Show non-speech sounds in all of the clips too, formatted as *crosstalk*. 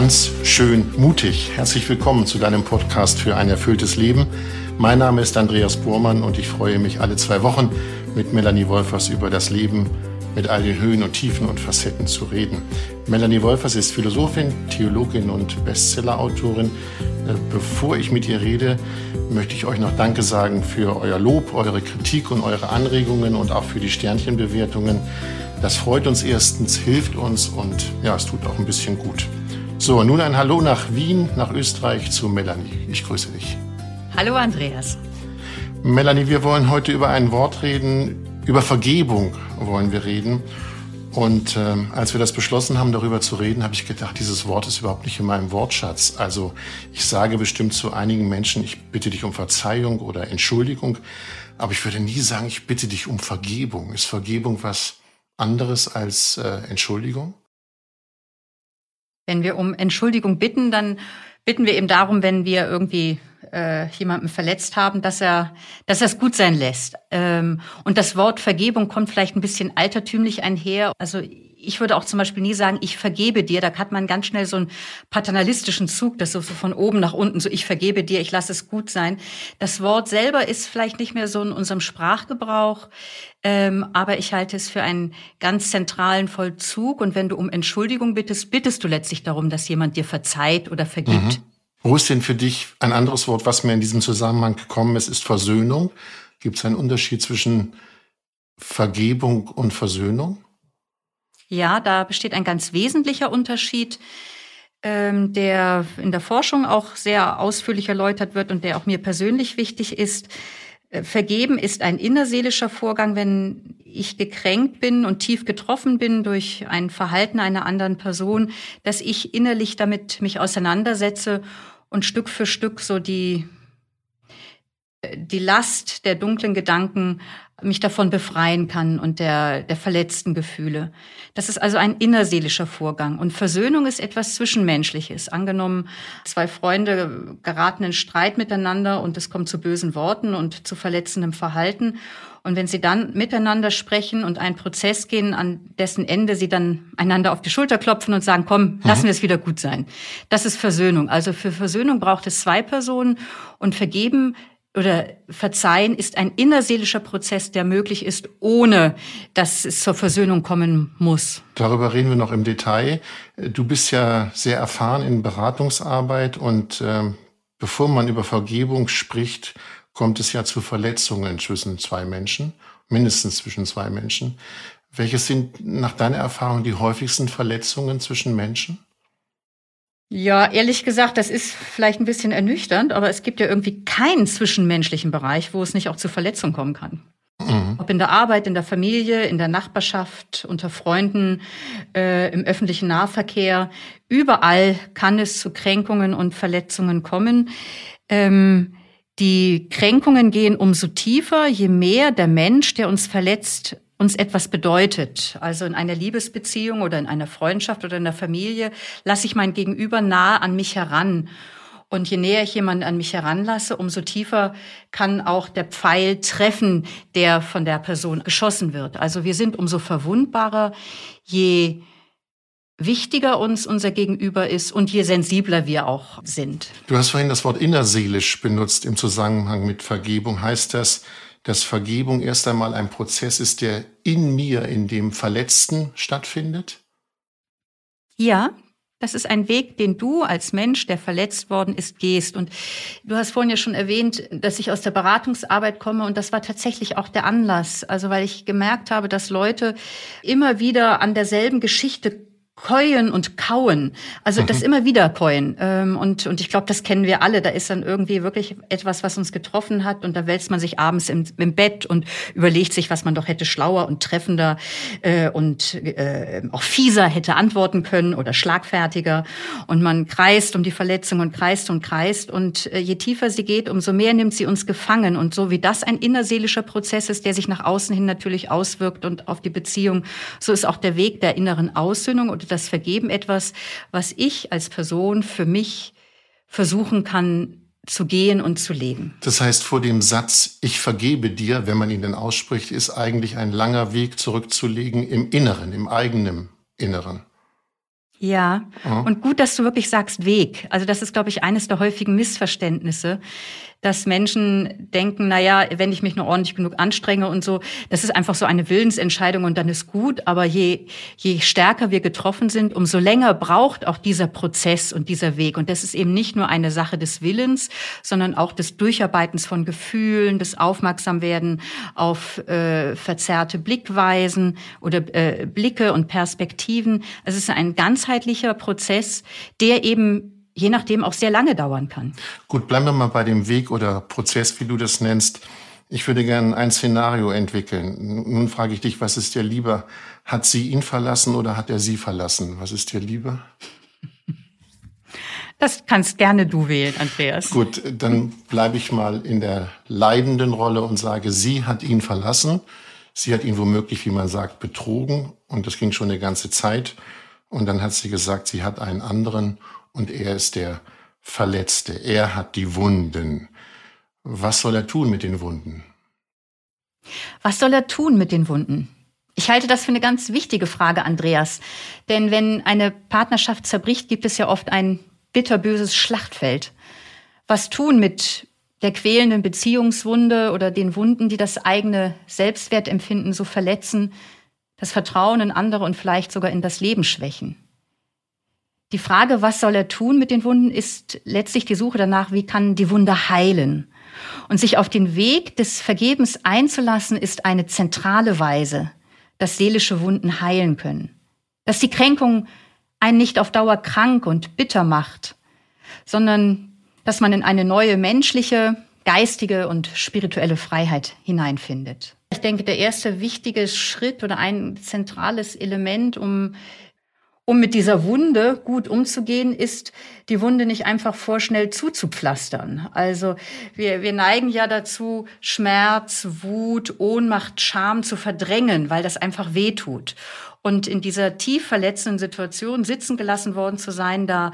Ganz schön mutig. Herzlich willkommen zu deinem Podcast für ein erfülltes Leben. Mein Name ist Andreas Bormann und ich freue mich alle zwei Wochen mit Melanie Wolfers über das Leben mit all den Höhen und Tiefen und Facetten zu reden. Melanie Wolfers ist Philosophin, Theologin und Bestsellerautorin. Äh, bevor ich mit ihr rede, möchte ich euch noch Danke sagen für euer Lob, eure Kritik und eure Anregungen und auch für die Sternchenbewertungen. Das freut uns erstens, hilft uns und ja, es tut auch ein bisschen gut. So, nun ein Hallo nach Wien, nach Österreich zu Melanie. Ich grüße dich. Hallo Andreas. Melanie, wir wollen heute über ein Wort reden, über Vergebung wollen wir reden. Und ähm, als wir das beschlossen haben, darüber zu reden, habe ich gedacht, dieses Wort ist überhaupt nicht in meinem Wortschatz. Also ich sage bestimmt zu einigen Menschen, ich bitte dich um Verzeihung oder Entschuldigung, aber ich würde nie sagen, ich bitte dich um Vergebung. Ist Vergebung was anderes als äh, Entschuldigung? Wenn wir um Entschuldigung bitten, dann bitten wir eben darum, wenn wir irgendwie äh, jemanden verletzt haben, dass er, dass er es gut sein lässt. Ähm, und das Wort Vergebung kommt vielleicht ein bisschen altertümlich einher. Also ich würde auch zum Beispiel nie sagen, ich vergebe dir. Da hat man ganz schnell so einen paternalistischen Zug, das so von oben nach unten, so ich vergebe dir, ich lasse es gut sein. Das Wort selber ist vielleicht nicht mehr so in unserem Sprachgebrauch, ähm, aber ich halte es für einen ganz zentralen Vollzug. Und wenn du um Entschuldigung bittest, bittest du letztlich darum, dass jemand dir verzeiht oder vergibt. Mhm. Wo ist denn für dich ein anderes Wort, was mir in diesem Zusammenhang gekommen ist, ist Versöhnung? Gibt es einen Unterschied zwischen Vergebung und Versöhnung? Ja, da besteht ein ganz wesentlicher Unterschied, ähm, der in der Forschung auch sehr ausführlich erläutert wird und der auch mir persönlich wichtig ist. Äh, vergeben ist ein innerseelischer Vorgang, wenn ich gekränkt bin und tief getroffen bin durch ein Verhalten einer anderen Person, dass ich innerlich damit mich auseinandersetze und Stück für Stück so die, die Last der dunklen Gedanken mich davon befreien kann und der, der verletzten Gefühle. Das ist also ein innerseelischer Vorgang. Und Versöhnung ist etwas Zwischenmenschliches. Angenommen, zwei Freunde geraten in Streit miteinander und es kommt zu bösen Worten und zu verletzendem Verhalten. Und wenn sie dann miteinander sprechen und einen Prozess gehen, an dessen Ende sie dann einander auf die Schulter klopfen und sagen, komm, lassen mhm. wir es wieder gut sein. Das ist Versöhnung. Also für Versöhnung braucht es zwei Personen und vergeben oder Verzeihen ist ein innerseelischer Prozess, der möglich ist, ohne dass es zur Versöhnung kommen muss. Darüber reden wir noch im Detail. Du bist ja sehr erfahren in Beratungsarbeit und äh, bevor man über Vergebung spricht, kommt es ja zu Verletzungen zwischen zwei Menschen, mindestens zwischen zwei Menschen. Welches sind nach deiner Erfahrung die häufigsten Verletzungen zwischen Menschen? Ja, ehrlich gesagt, das ist vielleicht ein bisschen ernüchternd, aber es gibt ja irgendwie keinen zwischenmenschlichen Bereich, wo es nicht auch zu Verletzungen kommen kann. Mhm. Ob in der Arbeit, in der Familie, in der Nachbarschaft, unter Freunden, äh, im öffentlichen Nahverkehr. Überall kann es zu Kränkungen und Verletzungen kommen. Ähm, die Kränkungen gehen umso tiefer, je mehr der Mensch, der uns verletzt, uns etwas bedeutet. Also in einer Liebesbeziehung oder in einer Freundschaft oder in der Familie lasse ich mein Gegenüber nahe an mich heran. Und je näher ich jemanden an mich heranlasse, umso tiefer kann auch der Pfeil treffen, der von der Person geschossen wird. Also wir sind umso verwundbarer, je wichtiger uns unser Gegenüber ist und je sensibler wir auch sind. Du hast vorhin das Wort innerseelisch benutzt im Zusammenhang mit Vergebung. Heißt das, dass Vergebung erst einmal ein Prozess ist, der in mir, in dem Verletzten stattfindet? Ja, das ist ein Weg, den du als Mensch, der verletzt worden ist, gehst. Und du hast vorhin ja schon erwähnt, dass ich aus der Beratungsarbeit komme. Und das war tatsächlich auch der Anlass. Also weil ich gemerkt habe, dass Leute immer wieder an derselben Geschichte Keuen und Kauen, also mhm. das immer wieder Keuen. Ähm, und, und ich glaube, das kennen wir alle. Da ist dann irgendwie wirklich etwas, was uns getroffen hat. Und da wälzt man sich abends im, im Bett und überlegt sich, was man doch hätte schlauer und treffender äh, und äh, auch fieser hätte antworten können oder schlagfertiger. Und man kreist um die Verletzung und kreist und kreist. Und äh, je tiefer sie geht, umso mehr nimmt sie uns gefangen. Und so wie das ein innerseelischer Prozess ist, der sich nach außen hin natürlich auswirkt und auf die Beziehung, so ist auch der Weg der inneren Aussöhnung oder das Vergeben etwas, was ich als Person für mich versuchen kann zu gehen und zu leben. Das heißt, vor dem Satz, ich vergebe dir, wenn man ihn denn ausspricht, ist eigentlich ein langer Weg zurückzulegen im Inneren, im eigenen Inneren. Ja, mhm. und gut, dass du wirklich sagst Weg. Also das ist, glaube ich, eines der häufigen Missverständnisse dass Menschen denken, na ja, wenn ich mich nur ordentlich genug anstrenge und so, das ist einfach so eine Willensentscheidung und dann ist gut. Aber je, je stärker wir getroffen sind, umso länger braucht auch dieser Prozess und dieser Weg. Und das ist eben nicht nur eine Sache des Willens, sondern auch des Durcharbeitens von Gefühlen, des Aufmerksamwerden auf äh, verzerrte Blickweisen oder äh, Blicke und Perspektiven. Es ist ein ganzheitlicher Prozess, der eben je nachdem auch sehr lange dauern kann. Gut, bleiben wir mal bei dem Weg oder Prozess, wie du das nennst. Ich würde gerne ein Szenario entwickeln. Nun frage ich dich, was ist dir lieber? Hat sie ihn verlassen oder hat er sie verlassen? Was ist dir lieber? Das kannst gerne du wählen, Andreas. Gut, dann bleibe ich mal in der leidenden Rolle und sage, sie hat ihn verlassen. Sie hat ihn womöglich, wie man sagt, betrogen. Und das ging schon eine ganze Zeit. Und dann hat sie gesagt, sie hat einen anderen und er ist der Verletzte. Er hat die Wunden. Was soll er tun mit den Wunden? Was soll er tun mit den Wunden? Ich halte das für eine ganz wichtige Frage, Andreas. Denn wenn eine Partnerschaft zerbricht, gibt es ja oft ein bitterböses Schlachtfeld. Was tun mit der quälenden Beziehungswunde oder den Wunden, die das eigene Selbstwertempfinden so verletzen, das Vertrauen in andere und vielleicht sogar in das Leben schwächen? Die Frage, was soll er tun mit den Wunden, ist letztlich die Suche danach, wie kann die Wunde heilen. Und sich auf den Weg des Vergebens einzulassen, ist eine zentrale Weise, dass seelische Wunden heilen können. Dass die Kränkung einen nicht auf Dauer krank und bitter macht, sondern dass man in eine neue menschliche, geistige und spirituelle Freiheit hineinfindet. Ich denke, der erste wichtige Schritt oder ein zentrales Element, um um mit dieser Wunde gut umzugehen, ist, die Wunde nicht einfach vorschnell zuzupflastern. Also wir, wir neigen ja dazu, Schmerz, Wut, Ohnmacht, Scham zu verdrängen, weil das einfach weh tut. Und in dieser tief verletzenden Situation sitzen gelassen worden zu sein, da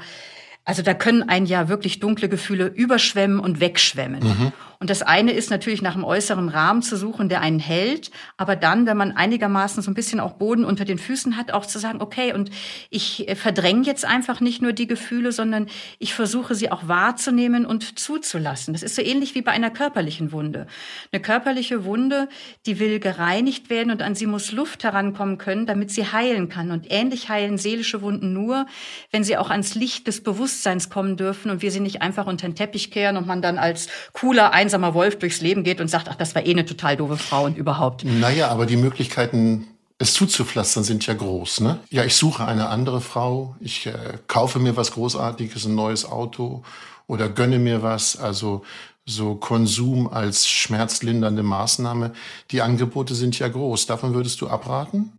also da können einen ja wirklich dunkle Gefühle überschwemmen und wegschwemmen. Mhm. Und das eine ist natürlich nach einem äußeren Rahmen zu suchen, der einen hält, aber dann, wenn man einigermaßen so ein bisschen auch Boden unter den Füßen hat, auch zu sagen, okay, und ich äh, verdränge jetzt einfach nicht nur die Gefühle, sondern ich versuche sie auch wahrzunehmen und zuzulassen. Das ist so ähnlich wie bei einer körperlichen Wunde. Eine körperliche Wunde, die will gereinigt werden und an sie muss Luft herankommen können, damit sie heilen kann. Und ähnlich heilen seelische Wunden nur, wenn sie auch ans Licht des Bewusstseins kommen dürfen und wir sie nicht einfach unter den Teppich kehren und man dann als cooler, einsamer Wolf durchs Leben geht und sagt, ach, das war eh eine total doofe Frau und überhaupt. Naja, aber die Möglichkeiten, es zuzupflastern, sind ja groß. Ne? Ja, ich suche eine andere Frau, ich äh, kaufe mir was Großartiges, ein neues Auto oder gönne mir was. Also so Konsum als schmerzlindernde Maßnahme. Die Angebote sind ja groß. Davon würdest du abraten?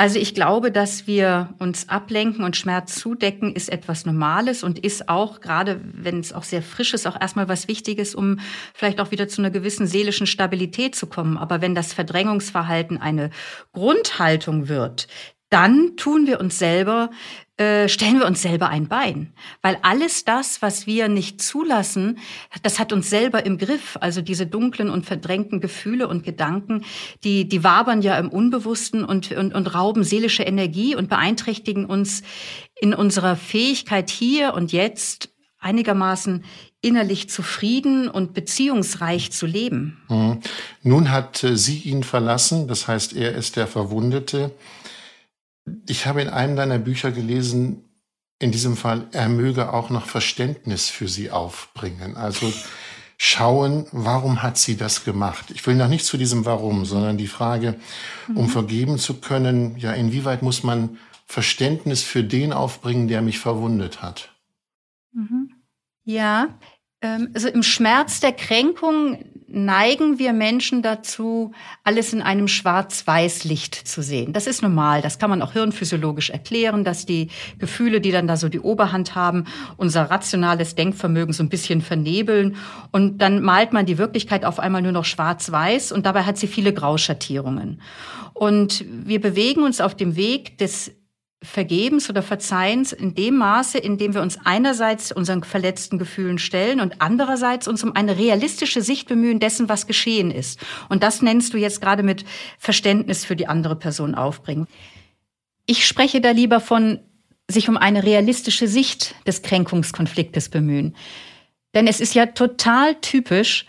Also ich glaube, dass wir uns ablenken und Schmerz zudecken, ist etwas Normales und ist auch, gerade wenn es auch sehr frisch ist, auch erstmal was Wichtiges, um vielleicht auch wieder zu einer gewissen seelischen Stabilität zu kommen. Aber wenn das Verdrängungsverhalten eine Grundhaltung wird, dann tun wir uns selber äh, stellen wir uns selber ein Bein. Weil alles das, was wir nicht zulassen, das hat uns selber im Griff. Also diese dunklen und verdrängten Gefühle und Gedanken, die, die wabern ja im Unbewussten und, und, und rauben seelische Energie und beeinträchtigen uns in unserer Fähigkeit hier und jetzt einigermaßen innerlich zufrieden und beziehungsreich zu leben. Mhm. Nun hat äh, sie ihn verlassen, das heißt, er ist der Verwundete. Ich habe in einem deiner Bücher gelesen, in diesem Fall, er möge auch noch Verständnis für sie aufbringen. Also schauen, warum hat sie das gemacht? Ich will noch nicht zu diesem Warum, sondern die Frage, um mhm. vergeben zu können, ja, inwieweit muss man Verständnis für den aufbringen, der mich verwundet hat? Mhm. Ja, ähm, also im Schmerz der Kränkung neigen wir Menschen dazu, alles in einem Schwarz-Weiß-Licht zu sehen. Das ist normal. Das kann man auch hirnphysiologisch erklären, dass die Gefühle, die dann da so die Oberhand haben, unser rationales Denkvermögen so ein bisschen vernebeln. Und dann malt man die Wirklichkeit auf einmal nur noch schwarz-weiß und dabei hat sie viele Grauschattierungen. Und wir bewegen uns auf dem Weg des Vergebens oder Verzeihens in dem Maße, in dem wir uns einerseits unseren verletzten Gefühlen stellen und andererseits uns um eine realistische Sicht bemühen dessen, was geschehen ist. Und das nennst du jetzt gerade mit Verständnis für die andere Person aufbringen. Ich spreche da lieber von sich um eine realistische Sicht des Kränkungskonfliktes bemühen. Denn es ist ja total typisch,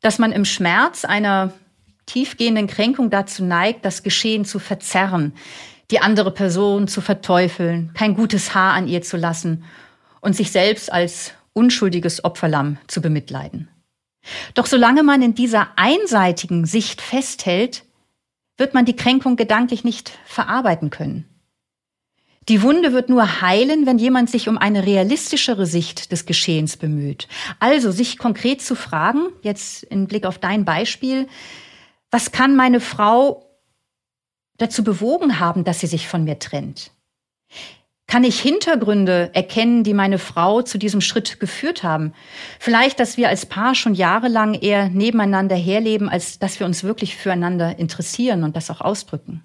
dass man im Schmerz einer tiefgehenden Kränkung dazu neigt, das Geschehen zu verzerren, die andere Person zu verteufeln, kein gutes Haar an ihr zu lassen und sich selbst als unschuldiges Opferlamm zu bemitleiden. Doch solange man in dieser einseitigen Sicht festhält, wird man die Kränkung gedanklich nicht verarbeiten können. Die Wunde wird nur heilen, wenn jemand sich um eine realistischere Sicht des Geschehens bemüht. Also sich konkret zu fragen, jetzt in Blick auf dein Beispiel, was kann meine Frau dazu bewogen haben, dass sie sich von mir trennt? Kann ich Hintergründe erkennen, die meine Frau zu diesem Schritt geführt haben? Vielleicht, dass wir als Paar schon jahrelang eher nebeneinander herleben, als dass wir uns wirklich füreinander interessieren und das auch ausdrücken.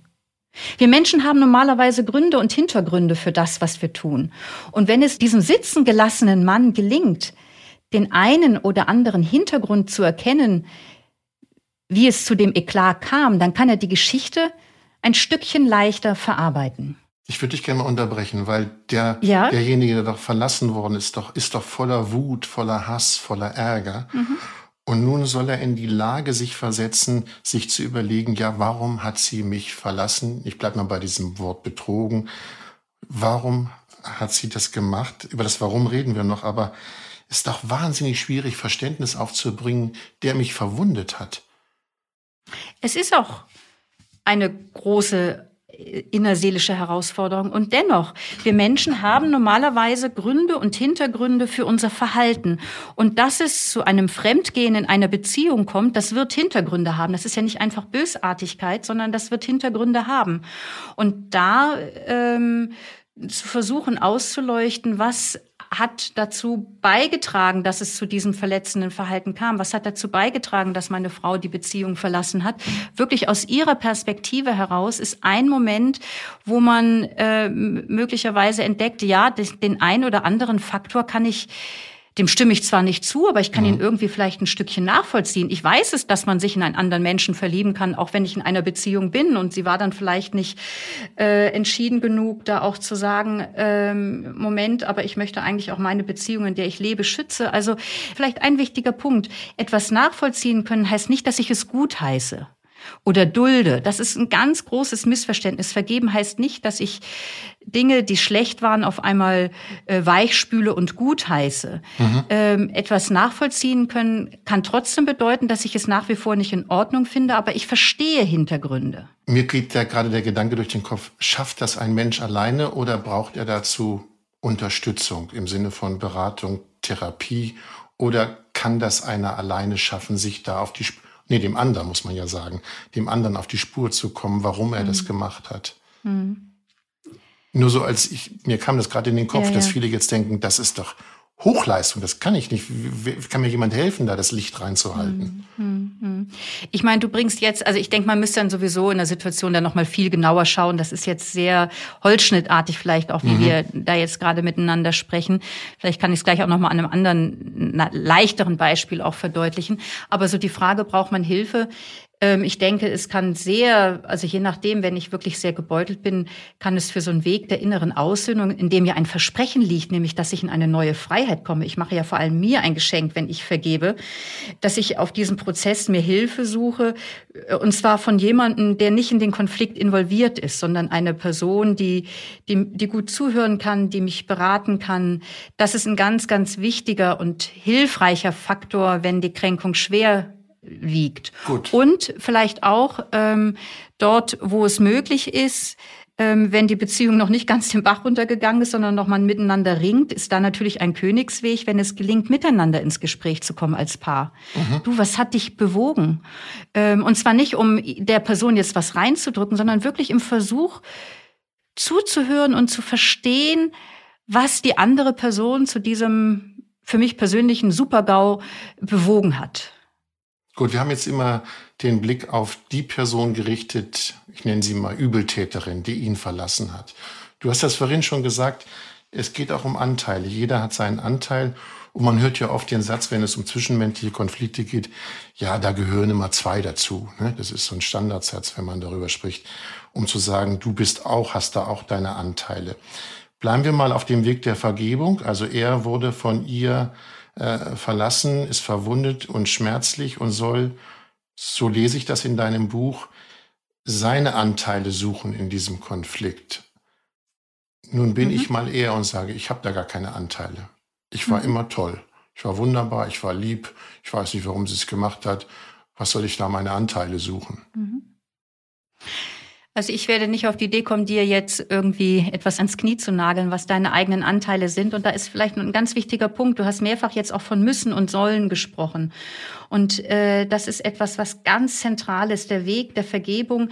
Wir Menschen haben normalerweise Gründe und Hintergründe für das, was wir tun. Und wenn es diesem sitzen gelassenen Mann gelingt, den einen oder anderen Hintergrund zu erkennen, wie es zu dem Eklat kam, dann kann er die Geschichte ein Stückchen leichter verarbeiten. Ich würde dich gerne mal unterbrechen, weil der, ja? derjenige, der doch verlassen worden ist, doch, ist doch voller Wut, voller Hass, voller Ärger. Mhm. Und nun soll er in die Lage sich versetzen, sich zu überlegen, ja, warum hat sie mich verlassen? Ich bleibe mal bei diesem Wort betrogen. Warum hat sie das gemacht? Über das Warum reden wir noch, aber es ist doch wahnsinnig schwierig, Verständnis aufzubringen, der mich verwundet hat. Es ist auch eine große innerseelische Herausforderung. Und dennoch, wir Menschen haben normalerweise Gründe und Hintergründe für unser Verhalten. Und dass es zu einem Fremdgehen in einer Beziehung kommt, das wird Hintergründe haben. Das ist ja nicht einfach Bösartigkeit, sondern das wird Hintergründe haben. Und da ähm, zu versuchen auszuleuchten, was hat dazu beigetragen, dass es zu diesem verletzenden Verhalten kam? Was hat dazu beigetragen, dass meine Frau die Beziehung verlassen hat? Wirklich aus ihrer Perspektive heraus ist ein Moment, wo man äh, möglicherweise entdeckt, ja, den ein oder anderen Faktor kann ich dem stimme ich zwar nicht zu, aber ich kann mhm. ihn irgendwie vielleicht ein Stückchen nachvollziehen. Ich weiß es, dass man sich in einen anderen Menschen verlieben kann, auch wenn ich in einer Beziehung bin. Und sie war dann vielleicht nicht äh, entschieden genug, da auch zu sagen, ähm, Moment, aber ich möchte eigentlich auch meine Beziehung, in der ich lebe, schütze. Also vielleicht ein wichtiger Punkt. Etwas nachvollziehen können heißt nicht, dass ich es gut heiße oder dulde. Das ist ein ganz großes Missverständnis. Vergeben heißt nicht, dass ich Dinge, die schlecht waren, auf einmal äh, weichspüle und gut heiße. Mhm. Ähm, etwas nachvollziehen können kann trotzdem bedeuten, dass ich es nach wie vor nicht in Ordnung finde, aber ich verstehe Hintergründe. Mir geht ja gerade der Gedanke durch den Kopf, schafft das ein Mensch alleine oder braucht er dazu Unterstützung im Sinne von Beratung, Therapie oder kann das einer alleine schaffen, sich da auf die nee, dem anderen muss man ja sagen, dem anderen auf die Spur zu kommen, warum er mhm. das gemacht hat. Mhm. Nur so als ich, mir kam das gerade in den Kopf, ja, dass viele jetzt denken, das ist doch Hochleistung, das kann ich nicht. Wie, kann mir jemand helfen, da das Licht reinzuhalten? Hm, hm, hm. Ich meine, du bringst jetzt, also ich denke, man müsste dann sowieso in der Situation dann nochmal viel genauer schauen. Das ist jetzt sehr holzschnittartig vielleicht auch, wie mhm. wir da jetzt gerade miteinander sprechen. Vielleicht kann ich es gleich auch nochmal an einem anderen, leichteren Beispiel auch verdeutlichen. Aber so die Frage, braucht man Hilfe? Ähm, ich denke, es kann sehr, also je nachdem, wenn ich wirklich sehr gebeutelt bin, kann es für so einen Weg der inneren Aussöhnung, in dem ja ein Versprechen liegt, nämlich, dass ich in eine neue Freiheit komme. Ich mache ja vor allem mir ein Geschenk, wenn ich vergebe, dass ich auf diesem Prozess mir Hilfe suche, äh, und zwar von jemandem, der nicht in den Konflikt involviert ist, sondern eine Person, die, die, die gut zuhören kann, die mich beraten kann. Das ist ein ganz, ganz wichtiger und hilfreicher Faktor, wenn die Kränkung schwer wiegt. Gut. Und vielleicht auch ähm, dort, wo es möglich ist, ähm, wenn die Beziehung noch nicht ganz den Bach runtergegangen ist, sondern noch mal miteinander ringt, ist da natürlich ein Königsweg, wenn es gelingt, miteinander ins Gespräch zu kommen als Paar. Mhm. Du, was hat dich bewogen? Ähm, und zwar nicht, um der Person jetzt was reinzudrücken, sondern wirklich im Versuch zuzuhören und zu verstehen, was die andere Person zu diesem für mich persönlichen Supergau bewogen hat. Gut, wir haben jetzt immer den Blick auf die Person gerichtet, ich nenne sie mal Übeltäterin, die ihn verlassen hat. Du hast das vorhin schon gesagt, es geht auch um Anteile. Jeder hat seinen Anteil. Und man hört ja oft den Satz, wenn es um zwischenmenschliche Konflikte geht, ja, da gehören immer zwei dazu. Ne? Das ist so ein Standardsatz, wenn man darüber spricht, um zu sagen, du bist auch, hast da auch deine Anteile. Bleiben wir mal auf dem Weg der Vergebung. Also er wurde von ihr äh, verlassen, ist verwundet und schmerzlich und soll, so lese ich das in deinem Buch, seine Anteile suchen in diesem Konflikt. Nun bin mhm. ich mal eher und sage, ich habe da gar keine Anteile. Ich war mhm. immer toll. Ich war wunderbar, ich war lieb. Ich weiß nicht, warum sie es gemacht hat. Was soll ich da meine Anteile suchen? Mhm. Also ich werde nicht auf die Idee kommen, dir jetzt irgendwie etwas ans Knie zu nageln, was deine eigenen Anteile sind. Und da ist vielleicht ein ganz wichtiger Punkt. Du hast mehrfach jetzt auch von müssen und sollen gesprochen. Und äh, das ist etwas, was ganz zentral ist. Der Weg der Vergebung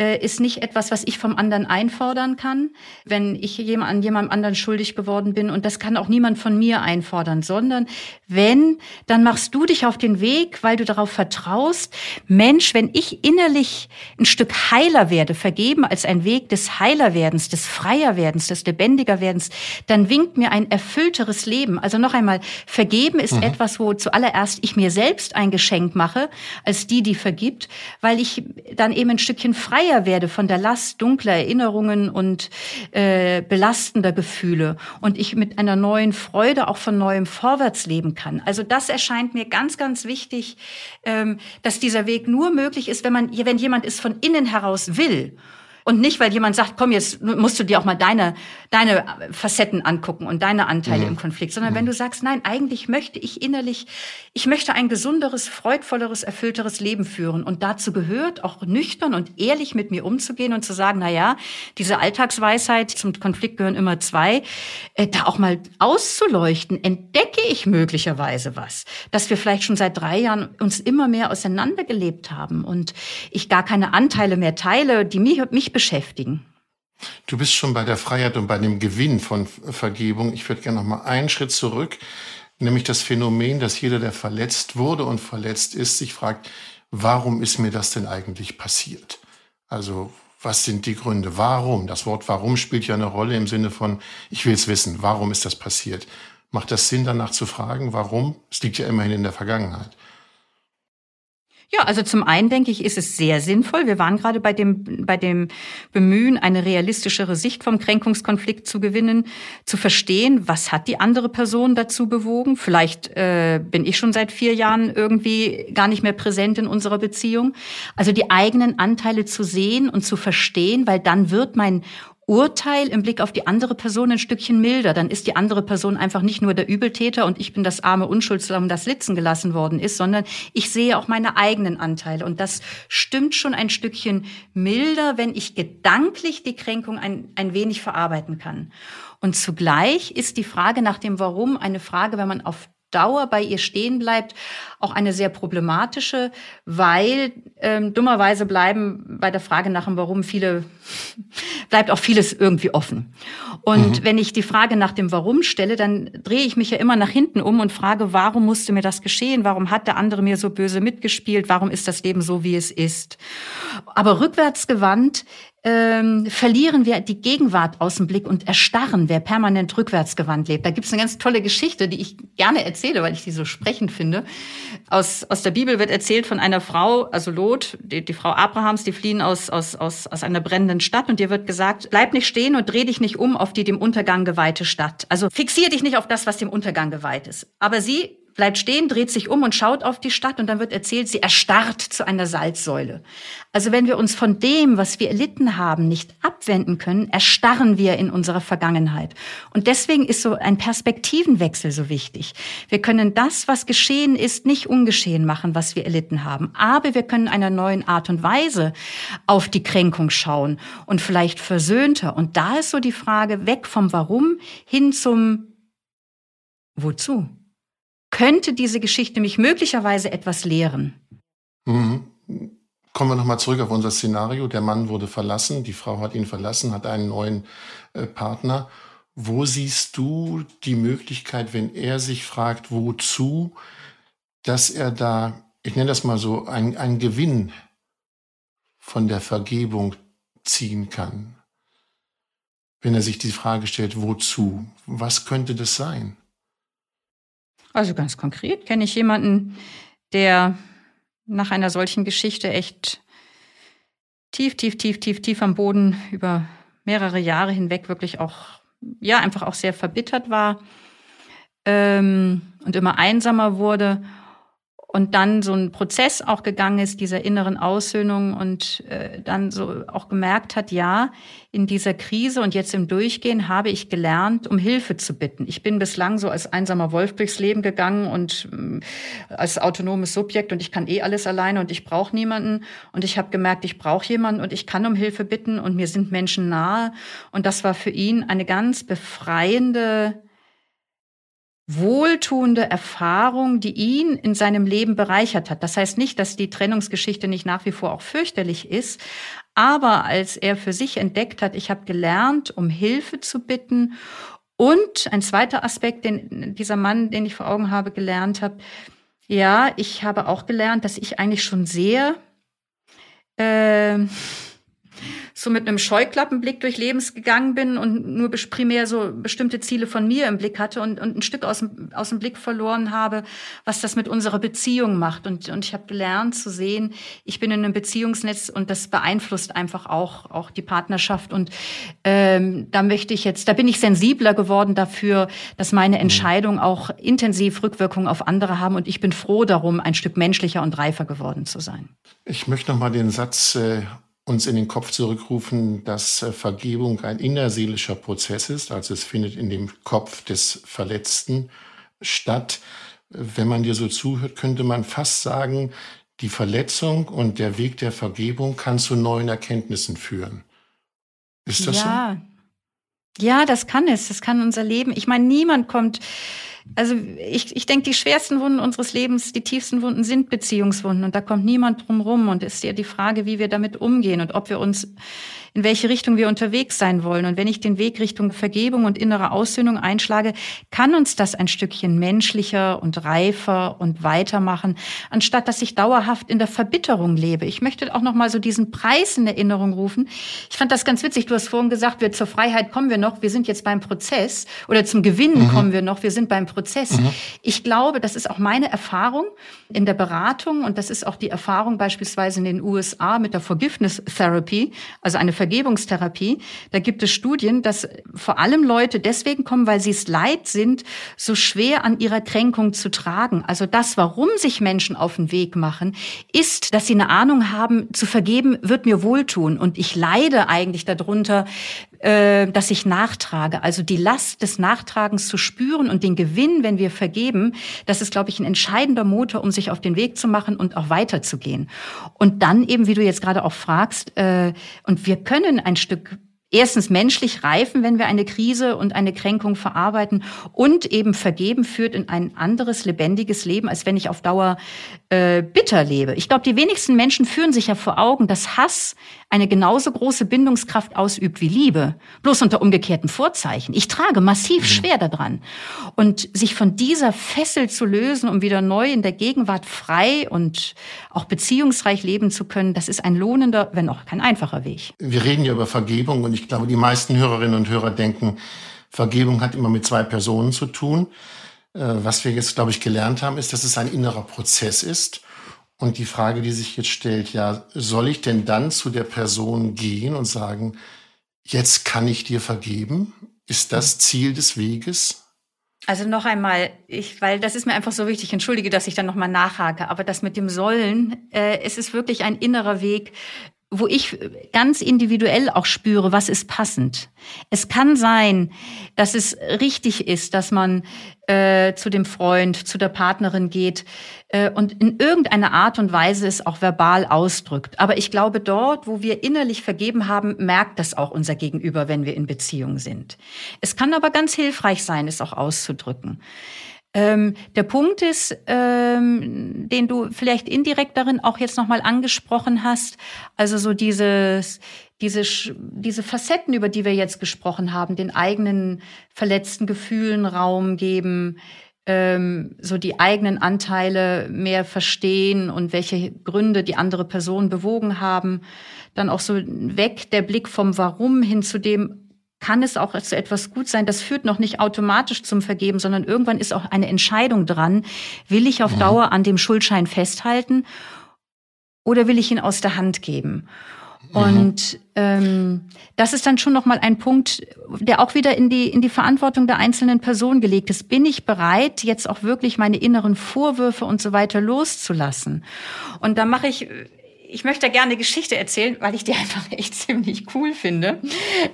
ist nicht etwas, was ich vom anderen einfordern kann, wenn ich an jemandem anderen schuldig geworden bin. Und das kann auch niemand von mir einfordern, sondern wenn, dann machst du dich auf den Weg, weil du darauf vertraust, Mensch, wenn ich innerlich ein Stück heiler werde, vergeben als ein Weg des Heilerwerdens, des Freierwerdens, des Lebendigerwerdens, dann winkt mir ein erfüllteres Leben. Also noch einmal, vergeben ist mhm. etwas, wo zuallererst ich mir selbst ein Geschenk mache, als die, die vergibt, weil ich dann eben ein Stückchen freier freier werde von der Last dunkler Erinnerungen und äh, belastender Gefühle und ich mit einer neuen Freude auch von neuem vorwärts leben kann. Also das erscheint mir ganz, ganz wichtig, ähm, dass dieser Weg nur möglich ist, wenn man, wenn jemand es von innen heraus will und nicht, weil jemand sagt, komm, jetzt musst du dir auch mal deine, deine Facetten angucken und deine Anteile mhm. im Konflikt, sondern mhm. wenn du sagst, nein, eigentlich möchte ich innerlich, ich möchte ein gesunderes, freudvolleres, erfüllteres Leben führen. Und dazu gehört auch nüchtern und ehrlich mit mir umzugehen und zu sagen, na ja, diese Alltagsweisheit, zum Konflikt gehören immer zwei, äh, da auch mal auszuleuchten, entdecke ich möglicherweise was, dass wir vielleicht schon seit drei Jahren uns immer mehr auseinandergelebt haben und ich gar keine Anteile mehr teile, die mich, mich beschäftigen. Du bist schon bei der Freiheit und bei dem Gewinn von Vergebung. Ich würde gerne noch mal einen Schritt zurück, nämlich das Phänomen, dass jeder, der verletzt wurde und verletzt ist, sich fragt, warum ist mir das denn eigentlich passiert? Also, was sind die Gründe? Warum? Das Wort warum spielt ja eine Rolle im Sinne von, ich will es wissen, warum ist das passiert? Macht das Sinn, danach zu fragen, warum? Es liegt ja immerhin in der Vergangenheit. Ja, also zum einen denke ich, ist es sehr sinnvoll. Wir waren gerade bei dem, bei dem Bemühen, eine realistischere Sicht vom Kränkungskonflikt zu gewinnen, zu verstehen, was hat die andere Person dazu bewogen. Vielleicht äh, bin ich schon seit vier Jahren irgendwie gar nicht mehr präsent in unserer Beziehung. Also die eigenen Anteile zu sehen und zu verstehen, weil dann wird mein Urteil im Blick auf die andere Person ein Stückchen milder. Dann ist die andere Person einfach nicht nur der Übeltäter und ich bin das arme Unschuldslamm, das litzen gelassen worden ist, sondern ich sehe auch meine eigenen Anteile. Und das stimmt schon ein Stückchen milder, wenn ich gedanklich die Kränkung ein, ein wenig verarbeiten kann. Und zugleich ist die Frage nach dem Warum eine Frage, wenn man auf Dauer bei ihr stehen bleibt, auch eine sehr problematische, weil ähm, dummerweise bleiben bei der Frage nach dem Warum viele, *laughs* bleibt auch vieles irgendwie offen. Und mhm. wenn ich die Frage nach dem Warum stelle, dann drehe ich mich ja immer nach hinten um und frage, warum musste mir das geschehen? Warum hat der andere mir so böse mitgespielt? Warum ist das Leben so, wie es ist? Aber rückwärts gewandt ähm, verlieren wir die Gegenwart aus dem Blick und erstarren, wer permanent rückwärtsgewandt lebt. Da gibt es eine ganz tolle Geschichte, die ich gerne erzähle, weil ich die so sprechend finde. Aus, aus der Bibel wird erzählt von einer Frau, also Lot, die, die Frau Abrahams, die fliehen aus, aus, aus, aus einer brennenden Stadt und dir wird gesagt, bleib nicht stehen und dreh dich nicht um auf die dem Untergang geweihte Stadt. Also fixier dich nicht auf das, was dem Untergang geweiht ist. Aber sie bleibt stehen, dreht sich um und schaut auf die Stadt und dann wird erzählt, sie erstarrt zu einer Salzsäule. Also wenn wir uns von dem, was wir erlitten haben, nicht abwenden können, erstarren wir in unserer Vergangenheit. Und deswegen ist so ein Perspektivenwechsel so wichtig. Wir können das, was geschehen ist, nicht ungeschehen machen, was wir erlitten haben. Aber wir können einer neuen Art und Weise auf die Kränkung schauen und vielleicht versöhnter. Und da ist so die Frage weg vom Warum hin zum Wozu? Könnte diese Geschichte mich möglicherweise etwas lehren. Mhm. Kommen wir nochmal zurück auf unser Szenario. Der Mann wurde verlassen, die Frau hat ihn verlassen, hat einen neuen äh, Partner. Wo siehst du die Möglichkeit, wenn er sich fragt, wozu, dass er da, ich nenne das mal so, einen Gewinn von der Vergebung ziehen kann? Wenn er sich die Frage stellt, wozu? Was könnte das sein? Also ganz konkret kenne ich jemanden, der nach einer solchen Geschichte echt tief, tief, tief, tief, tief am Boden über mehrere Jahre hinweg wirklich auch ja einfach auch sehr verbittert war ähm, und immer einsamer wurde und dann so ein Prozess auch gegangen ist, dieser inneren Aussöhnung und äh, dann so auch gemerkt hat, ja, in dieser Krise und jetzt im Durchgehen habe ich gelernt, um Hilfe zu bitten. Ich bin bislang so als einsamer Wolf durchs Leben gegangen und äh, als autonomes Subjekt und ich kann eh alles alleine und ich brauche niemanden und ich habe gemerkt, ich brauche jemanden und ich kann um Hilfe bitten und mir sind Menschen nahe und das war für ihn eine ganz befreiende wohltuende Erfahrung, die ihn in seinem Leben bereichert hat. Das heißt nicht, dass die Trennungsgeschichte nicht nach wie vor auch fürchterlich ist, aber als er für sich entdeckt hat, ich habe gelernt, um Hilfe zu bitten und ein zweiter Aspekt, den dieser Mann, den ich vor Augen habe, gelernt habe, ja, ich habe auch gelernt, dass ich eigentlich schon sehr äh, so mit einem Scheuklappenblick durch Lebens gegangen bin und nur primär so bestimmte Ziele von mir im Blick hatte und, und ein Stück aus dem, aus dem Blick verloren habe, was das mit unserer Beziehung macht. Und, und ich habe gelernt zu sehen, ich bin in einem Beziehungsnetz und das beeinflusst einfach auch, auch die Partnerschaft. Und ähm, da möchte ich jetzt, da bin ich sensibler geworden dafür, dass meine mhm. Entscheidungen auch intensiv Rückwirkungen auf andere haben. Und ich bin froh darum, ein Stück menschlicher und reifer geworden zu sein. Ich möchte noch mal den Satz äh, uns in den Kopf zurückrufen, dass äh, Vergebung ein innerseelischer Prozess ist, also es findet in dem Kopf des Verletzten statt. Wenn man dir so zuhört, könnte man fast sagen, die Verletzung und der Weg der Vergebung kann zu neuen Erkenntnissen führen. Ist das ja. so? Ja, das kann es. Das kann unser Leben. Ich meine, niemand kommt also ich, ich denke, die schwersten Wunden unseres Lebens, die tiefsten Wunden sind Beziehungswunden und da kommt niemand drum rum und es ist ja die Frage, wie wir damit umgehen und ob wir uns in welche Richtung wir unterwegs sein wollen. Und wenn ich den Weg Richtung Vergebung und innere Aussöhnung einschlage, kann uns das ein Stückchen menschlicher und reifer und weitermachen, anstatt dass ich dauerhaft in der Verbitterung lebe. Ich möchte auch noch mal so diesen Preis in Erinnerung rufen. Ich fand das ganz witzig. Du hast vorhin gesagt, wir zur Freiheit kommen wir noch. Wir sind jetzt beim Prozess oder zum Gewinnen mhm. kommen wir noch. Wir sind beim Prozess. Mhm. Ich glaube, das ist auch meine Erfahrung in der Beratung und das ist auch die Erfahrung beispielsweise in den USA mit der Forgiveness Therapy, also eine Vergebungstherapie. Da gibt es Studien, dass vor allem Leute deswegen kommen, weil sie es leid sind, so schwer an ihrer Kränkung zu tragen. Also das, warum sich Menschen auf den Weg machen, ist, dass sie eine Ahnung haben, zu vergeben wird mir wohltun. Und ich leide eigentlich darunter, äh, dass ich nachtrage. Also die Last des Nachtragens zu spüren und den Gewinn, wenn wir vergeben, das ist, glaube ich, ein entscheidender Motor, um sich auf den Weg zu machen und auch weiterzugehen. Und dann eben, wie du jetzt gerade auch fragst, äh, und wir können ein Stück erstens menschlich reifen, wenn wir eine Krise und eine Kränkung verarbeiten und eben vergeben führt in ein anderes lebendiges Leben, als wenn ich auf Dauer äh, bitter lebe. Ich glaube, die wenigsten Menschen führen sich ja vor Augen, dass Hass eine genauso große Bindungskraft ausübt wie Liebe, bloß unter umgekehrten Vorzeichen. Ich trage massiv mhm. schwer daran. Und sich von dieser Fessel zu lösen, um wieder neu in der Gegenwart frei und auch beziehungsreich leben zu können, das ist ein lohnender, wenn auch kein einfacher Weg. Wir reden ja über Vergebung und ich glaube, die meisten Hörerinnen und Hörer denken, Vergebung hat immer mit zwei Personen zu tun. Äh, was wir jetzt, glaube ich, gelernt haben, ist, dass es ein innerer Prozess ist und die Frage, die sich jetzt stellt, ja, soll ich denn dann zu der Person gehen und sagen, jetzt kann ich dir vergeben? Ist das Ziel des Weges? Also noch einmal, ich, weil das ist mir einfach so wichtig. Entschuldige, dass ich dann noch mal nachhake, aber das mit dem Sollen, äh, es ist wirklich ein innerer Weg, wo ich ganz individuell auch spüre, was ist passend. Es kann sein, dass es richtig ist, dass man äh, zu dem Freund, zu der Partnerin geht äh, und in irgendeiner Art und Weise es auch verbal ausdrückt. Aber ich glaube, dort, wo wir innerlich vergeben haben, merkt das auch unser Gegenüber, wenn wir in Beziehung sind. Es kann aber ganz hilfreich sein, es auch auszudrücken. Ähm, der Punkt ist, ähm, den du vielleicht indirekt darin auch jetzt nochmal angesprochen hast, also so dieses, diese, diese Facetten, über die wir jetzt gesprochen haben, den eigenen verletzten Gefühlen Raum geben, ähm, so die eigenen Anteile mehr verstehen und welche Gründe die andere Person bewogen haben. Dann auch so weg der Blick vom Warum hin zu dem, kann es auch zu etwas gut sein. Das führt noch nicht automatisch zum Vergeben, sondern irgendwann ist auch eine Entscheidung dran. Will ich auf mhm. Dauer an dem Schuldschein festhalten oder will ich ihn aus der Hand geben? Und ähm, das ist dann schon noch mal ein Punkt, der auch wieder in die in die Verantwortung der einzelnen Person gelegt ist. Bin ich bereit, jetzt auch wirklich meine inneren Vorwürfe und so weiter loszulassen? Und da mache ich ich möchte gerne eine Geschichte erzählen, weil ich die *laughs* einfach echt ziemlich cool finde.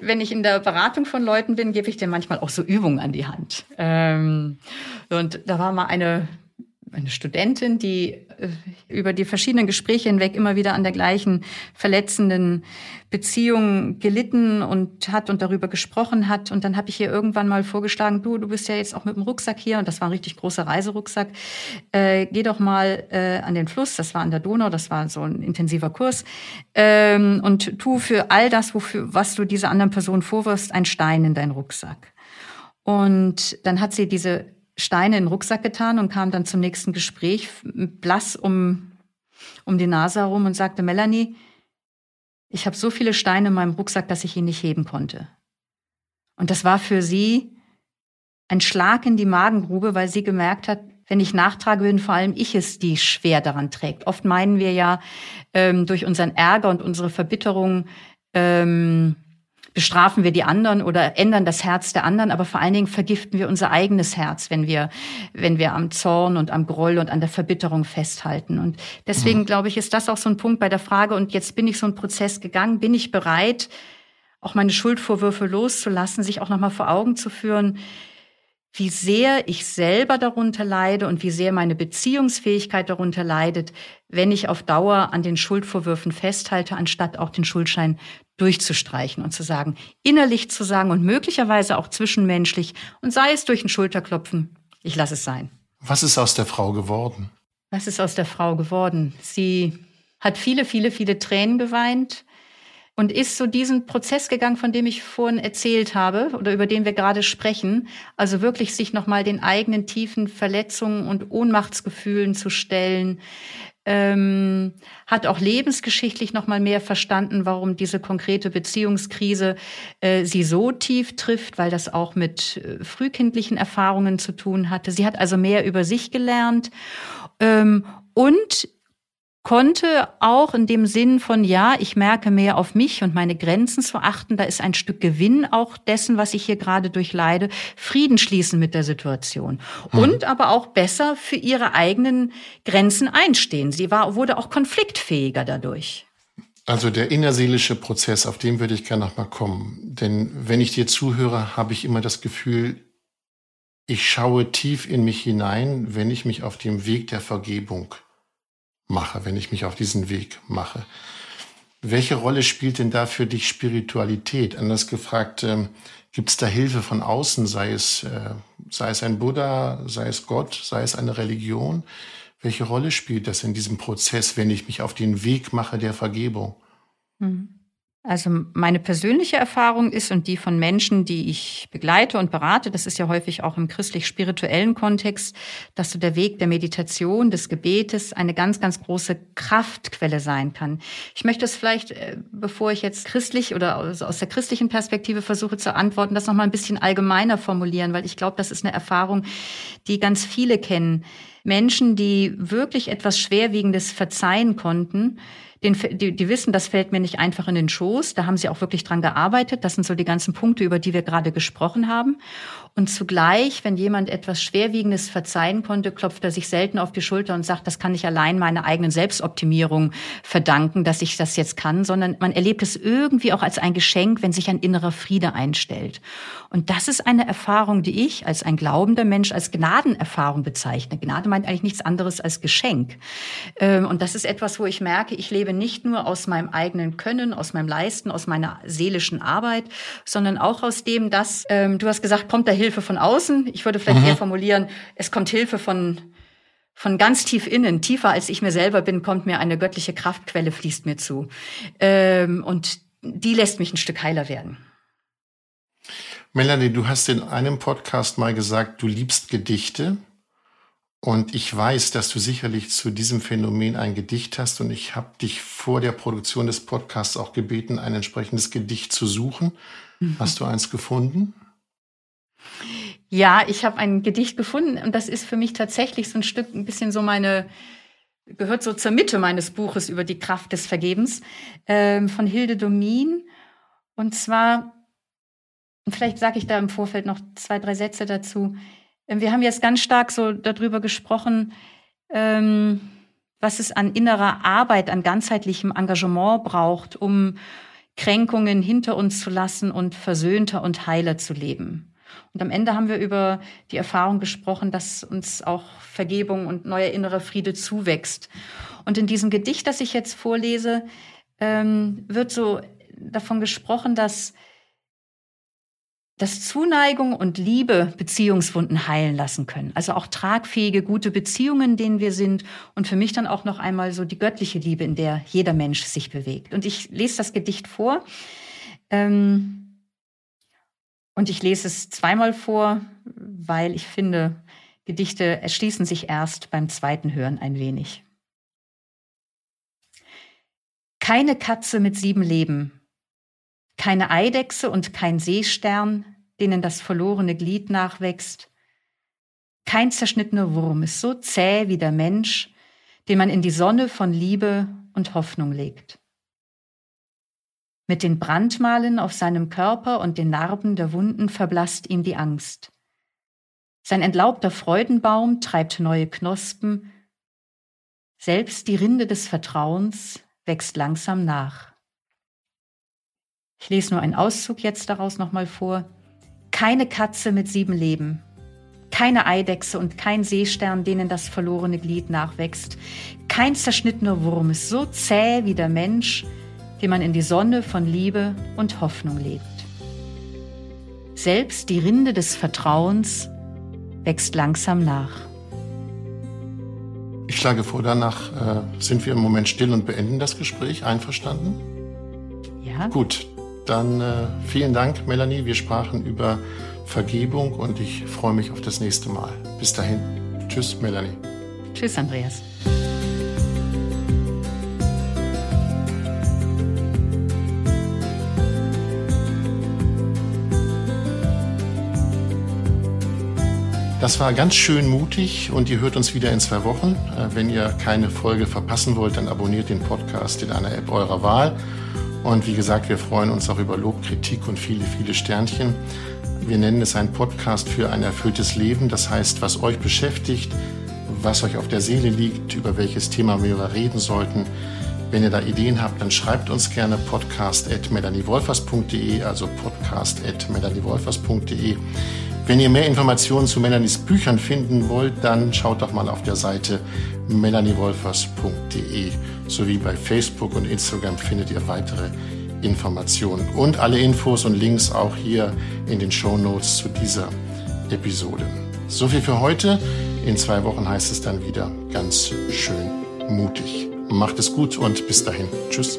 Wenn ich in der Beratung von Leuten bin, gebe ich dir manchmal auch so Übungen an die Hand. Ähm, und da war mal eine eine Studentin, die äh, über die verschiedenen Gespräche hinweg immer wieder an der gleichen verletzenden Beziehung gelitten und hat und darüber gesprochen hat. Und dann habe ich ihr irgendwann mal vorgeschlagen, du, du bist ja jetzt auch mit dem Rucksack hier und das war ein richtig großer Reiserucksack. Äh, geh doch mal äh, an den Fluss, das war an der Donau, das war so ein intensiver Kurs. Ähm, und tu für all das, wofür, was du dieser anderen Person vorwirfst, einen Stein in deinen Rucksack. Und dann hat sie diese Steine in den Rucksack getan und kam dann zum nächsten Gespräch blass um, um die Nase herum und sagte, Melanie, ich habe so viele Steine in meinem Rucksack, dass ich ihn nicht heben konnte. Und das war für sie ein Schlag in die Magengrube, weil sie gemerkt hat, wenn ich nachtrage, bin vor allem ich es, die schwer daran trägt. Oft meinen wir ja ähm, durch unseren Ärger und unsere Verbitterung, ähm, bestrafen wir die anderen oder ändern das Herz der anderen, aber vor allen Dingen vergiften wir unser eigenes Herz, wenn wir, wenn wir am Zorn und am Groll und an der Verbitterung festhalten. Und deswegen mhm. glaube ich, ist das auch so ein Punkt bei der Frage, und jetzt bin ich so einen Prozess gegangen, bin ich bereit, auch meine Schuldvorwürfe loszulassen, sich auch nochmal vor Augen zu führen, wie sehr ich selber darunter leide und wie sehr meine Beziehungsfähigkeit darunter leidet, wenn ich auf Dauer an den Schuldvorwürfen festhalte, anstatt auch den Schuldschein durchzustreichen und zu sagen, innerlich zu sagen und möglicherweise auch zwischenmenschlich und sei es durch ein Schulterklopfen, ich lasse es sein. Was ist aus der Frau geworden? Was ist aus der Frau geworden? Sie hat viele, viele, viele Tränen geweint und ist so diesen Prozess gegangen, von dem ich vorhin erzählt habe oder über den wir gerade sprechen. Also wirklich sich nochmal den eigenen tiefen Verletzungen und Ohnmachtsgefühlen zu stellen. Ähm, hat auch lebensgeschichtlich noch mal mehr verstanden, warum diese konkrete Beziehungskrise äh, sie so tief trifft, weil das auch mit äh, frühkindlichen Erfahrungen zu tun hatte. Sie hat also mehr über sich gelernt ähm, und konnte auch in dem Sinn von, ja, ich merke mehr auf mich und meine Grenzen zu achten, da ist ein Stück Gewinn auch dessen, was ich hier gerade durchleide, Frieden schließen mit der Situation. Mhm. Und aber auch besser für ihre eigenen Grenzen einstehen. Sie war, wurde auch konfliktfähiger dadurch. Also der innerseelische Prozess, auf den würde ich gerne nochmal kommen. Denn wenn ich dir zuhöre, habe ich immer das Gefühl, ich schaue tief in mich hinein, wenn ich mich auf dem Weg der Vergebung mache, wenn ich mich auf diesen Weg mache. Welche Rolle spielt denn da für dich Spiritualität? Anders gefragt, ähm, gibt es da Hilfe von außen, sei es, äh, sei es ein Buddha, sei es Gott, sei es eine Religion? Welche Rolle spielt das in diesem Prozess, wenn ich mich auf den Weg mache der Vergebung? Mhm. Also meine persönliche Erfahrung ist und die von Menschen, die ich begleite und berate, das ist ja häufig auch im christlich-spirituellen Kontext, dass so der Weg der Meditation, des Gebetes eine ganz, ganz große Kraftquelle sein kann. Ich möchte es vielleicht, äh, bevor ich jetzt christlich oder aus der christlichen Perspektive versuche zu antworten, das nochmal ein bisschen allgemeiner formulieren, weil ich glaube, das ist eine Erfahrung, die ganz viele kennen. Menschen, die wirklich etwas Schwerwiegendes verzeihen konnten, den, die, die wissen, das fällt mir nicht einfach in den Schoß. Da haben sie auch wirklich dran gearbeitet. Das sind so die ganzen Punkte, über die wir gerade gesprochen haben. Und zugleich, wenn jemand etwas Schwerwiegendes verzeihen konnte, klopft er sich selten auf die Schulter und sagt, das kann ich allein meiner eigenen Selbstoptimierung verdanken, dass ich das jetzt kann, sondern man erlebt es irgendwie auch als ein Geschenk, wenn sich ein innerer Friede einstellt. Und das ist eine Erfahrung, die ich als ein glaubender Mensch als Gnadenerfahrung bezeichne. Gnade meint eigentlich nichts anderes als Geschenk. Ähm, und das ist etwas, wo ich merke, ich lebe nicht nur aus meinem eigenen Können, aus meinem Leisten, aus meiner seelischen Arbeit, sondern auch aus dem, dass, ähm, du hast gesagt, kommt der Hilfe von außen. Ich würde vielleicht mhm. eher formulieren, es kommt Hilfe von, von ganz tief innen, tiefer als ich mir selber bin, kommt mir eine göttliche Kraftquelle, fließt mir zu. Ähm, und die lässt mich ein Stück heiler werden. Melanie, du hast in einem Podcast mal gesagt, du liebst Gedichte. Und ich weiß, dass du sicherlich zu diesem Phänomen ein Gedicht hast. Und ich habe dich vor der Produktion des Podcasts auch gebeten, ein entsprechendes Gedicht zu suchen. Mhm. Hast du eins gefunden? Ja, ich habe ein Gedicht gefunden und das ist für mich tatsächlich so ein Stück, ein bisschen so meine, gehört so zur Mitte meines Buches über die Kraft des Vergebens ähm, von Hilde Domin. Und zwar, vielleicht sage ich da im Vorfeld noch zwei, drei Sätze dazu. Ähm, wir haben jetzt ganz stark so darüber gesprochen, ähm, was es an innerer Arbeit, an ganzheitlichem Engagement braucht, um Kränkungen hinter uns zu lassen und versöhnter und heiler zu leben. Und am Ende haben wir über die Erfahrung gesprochen, dass uns auch Vergebung und neuer innerer Friede zuwächst. Und in diesem Gedicht, das ich jetzt vorlese, ähm, wird so davon gesprochen, dass dass Zuneigung und Liebe Beziehungswunden heilen lassen können. Also auch tragfähige, gute Beziehungen, denen wir sind. Und für mich dann auch noch einmal so die göttliche Liebe, in der jeder Mensch sich bewegt. Und ich lese das Gedicht vor. Ähm, und ich lese es zweimal vor, weil ich finde, Gedichte erschließen sich erst beim zweiten Hören ein wenig. Keine Katze mit sieben Leben, keine Eidechse und kein Seestern, denen das verlorene Glied nachwächst. Kein zerschnittener Wurm ist so zäh wie der Mensch, den man in die Sonne von Liebe und Hoffnung legt. Mit den Brandmalen auf seinem Körper und den Narben der Wunden verblasst ihm die Angst. Sein entlaubter Freudenbaum treibt neue Knospen. Selbst die Rinde des Vertrauens wächst langsam nach. Ich lese nur einen Auszug jetzt daraus nochmal vor. Keine Katze mit sieben Leben, keine Eidechse und kein Seestern, denen das verlorene Glied nachwächst, kein zerschnittener Wurm ist so zäh wie der Mensch, den man in die Sonne von Liebe und Hoffnung legt. Selbst die Rinde des Vertrauens wächst langsam nach. Ich schlage vor, danach äh, sind wir im Moment still und beenden das Gespräch. Einverstanden? Ja. Gut, dann äh, vielen Dank, Melanie. Wir sprachen über Vergebung und ich freue mich auf das nächste Mal. Bis dahin. Tschüss, Melanie. Tschüss, Andreas. Das war ganz schön mutig und ihr hört uns wieder in zwei Wochen. Äh, wenn ihr keine Folge verpassen wollt, dann abonniert den Podcast in einer App eurer Wahl. Und wie gesagt, wir freuen uns auch über Lob, Kritik und viele, viele Sternchen. Wir nennen es ein Podcast für ein erfülltes Leben. Das heißt, was euch beschäftigt, was euch auf der Seele liegt, über welches Thema wir reden sollten. Wenn ihr da Ideen habt, dann schreibt uns gerne podcast.melaniewolfers.de, also podcast.melaniewolfers.de. Wenn ihr mehr Informationen zu Melanies Büchern finden wollt, dann schaut doch mal auf der Seite melaniewolfers.de. Sowie bei Facebook und Instagram findet ihr weitere Informationen und alle Infos und Links auch hier in den Show Notes zu dieser Episode. So viel für heute. In zwei Wochen heißt es dann wieder ganz schön mutig. Macht es gut und bis dahin. Tschüss.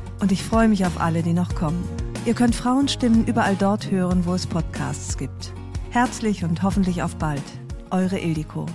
und ich freue mich auf alle, die noch kommen. Ihr könnt Frauenstimmen überall dort hören, wo es Podcasts gibt. Herzlich und hoffentlich auf bald. Eure Ildiko.